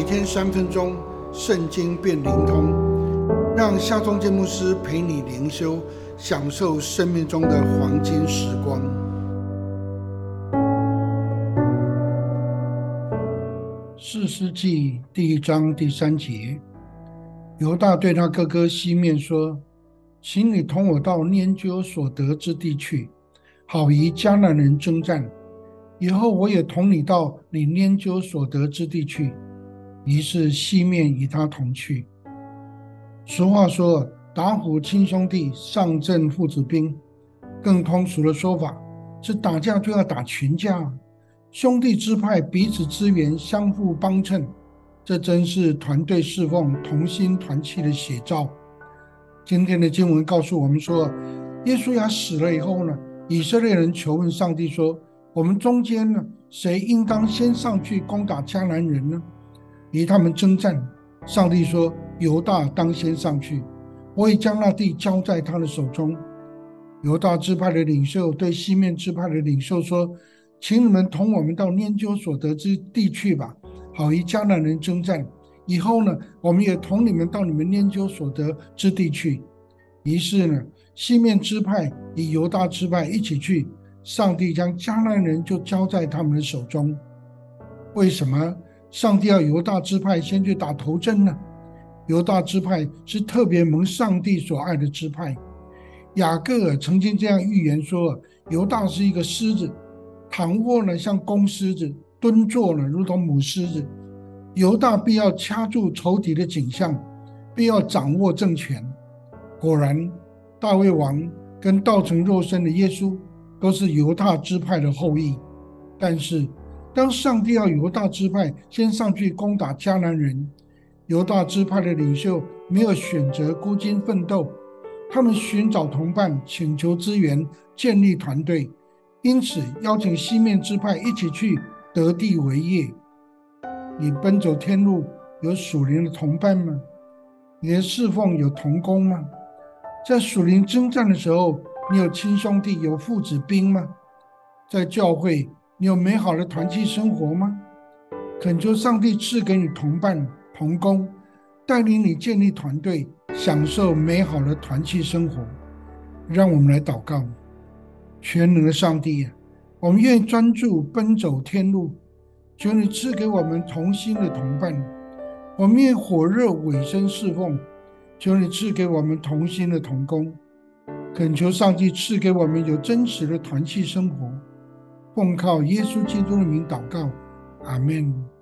每天三分钟，圣经变灵通，让夏忠建牧师陪你灵修，享受生命中的黄金时光。四世纪第一章第三节，犹大对他哥哥西面说：“请你同我到研究所得之地去，好与迦南人征战。”以后我也同你到你研究所得之地去。于是西面与他同去。俗话说：“打虎亲兄弟，上阵父子兵。”更通俗的说法是打架就要打群架，兄弟支派彼此支援，相互帮衬，这真是团队侍奉、同心团契的写照。今天的经文告诉我们说，耶稣亚死了以后呢，以色列人求问上帝说。我们中间呢，谁应当先上去攻打迦南人呢？与他们征战。上帝说：“犹大当先上去，我已将那地交在他的手中。”犹大支派的领袖对西面支派的领袖说：“请你们同我们到研究所得之地去吧，好与迦南人征战。以后呢，我们也同你们到你们研究所得之地去。”于是呢，西面支派与犹大支派一起去。上帝将迦南人就交在他们的手中。为什么上帝要犹大支派先去打头阵呢？犹大支派是特别蒙上帝所爱的支派。雅各尔曾经这样预言说：犹大是一个狮子，躺卧呢像公狮子，蹲坐呢如同母狮子。犹大必要掐住仇敌的颈项，必要掌握政权。果然，大卫王跟道成肉身的耶稣。都是犹大支派的后裔，但是当上帝要犹大支派先上去攻打迦南人，犹大支派的领袖没有选择孤军奋斗，他们寻找同伴，请求支援，建立团队，因此邀请西面支派一起去得地为业。你奔走天路有属灵的同伴吗？你的侍奉有同工吗？在属灵征战的时候。你有亲兄弟、有父子兵吗？在教会，你有美好的团契生活吗？恳求上帝赐给你同伴、同工，带领你建立团队，享受美好的团契生活。让我们来祷告：全能的上帝，我们愿意专注奔走天路，求你赐给我们同心的同伴；我们愿火热委身侍奉，求你赐给我们同心的同工。恳求上帝赐给我们有真实的团契生活，奉靠耶稣基督的名祷告，阿门。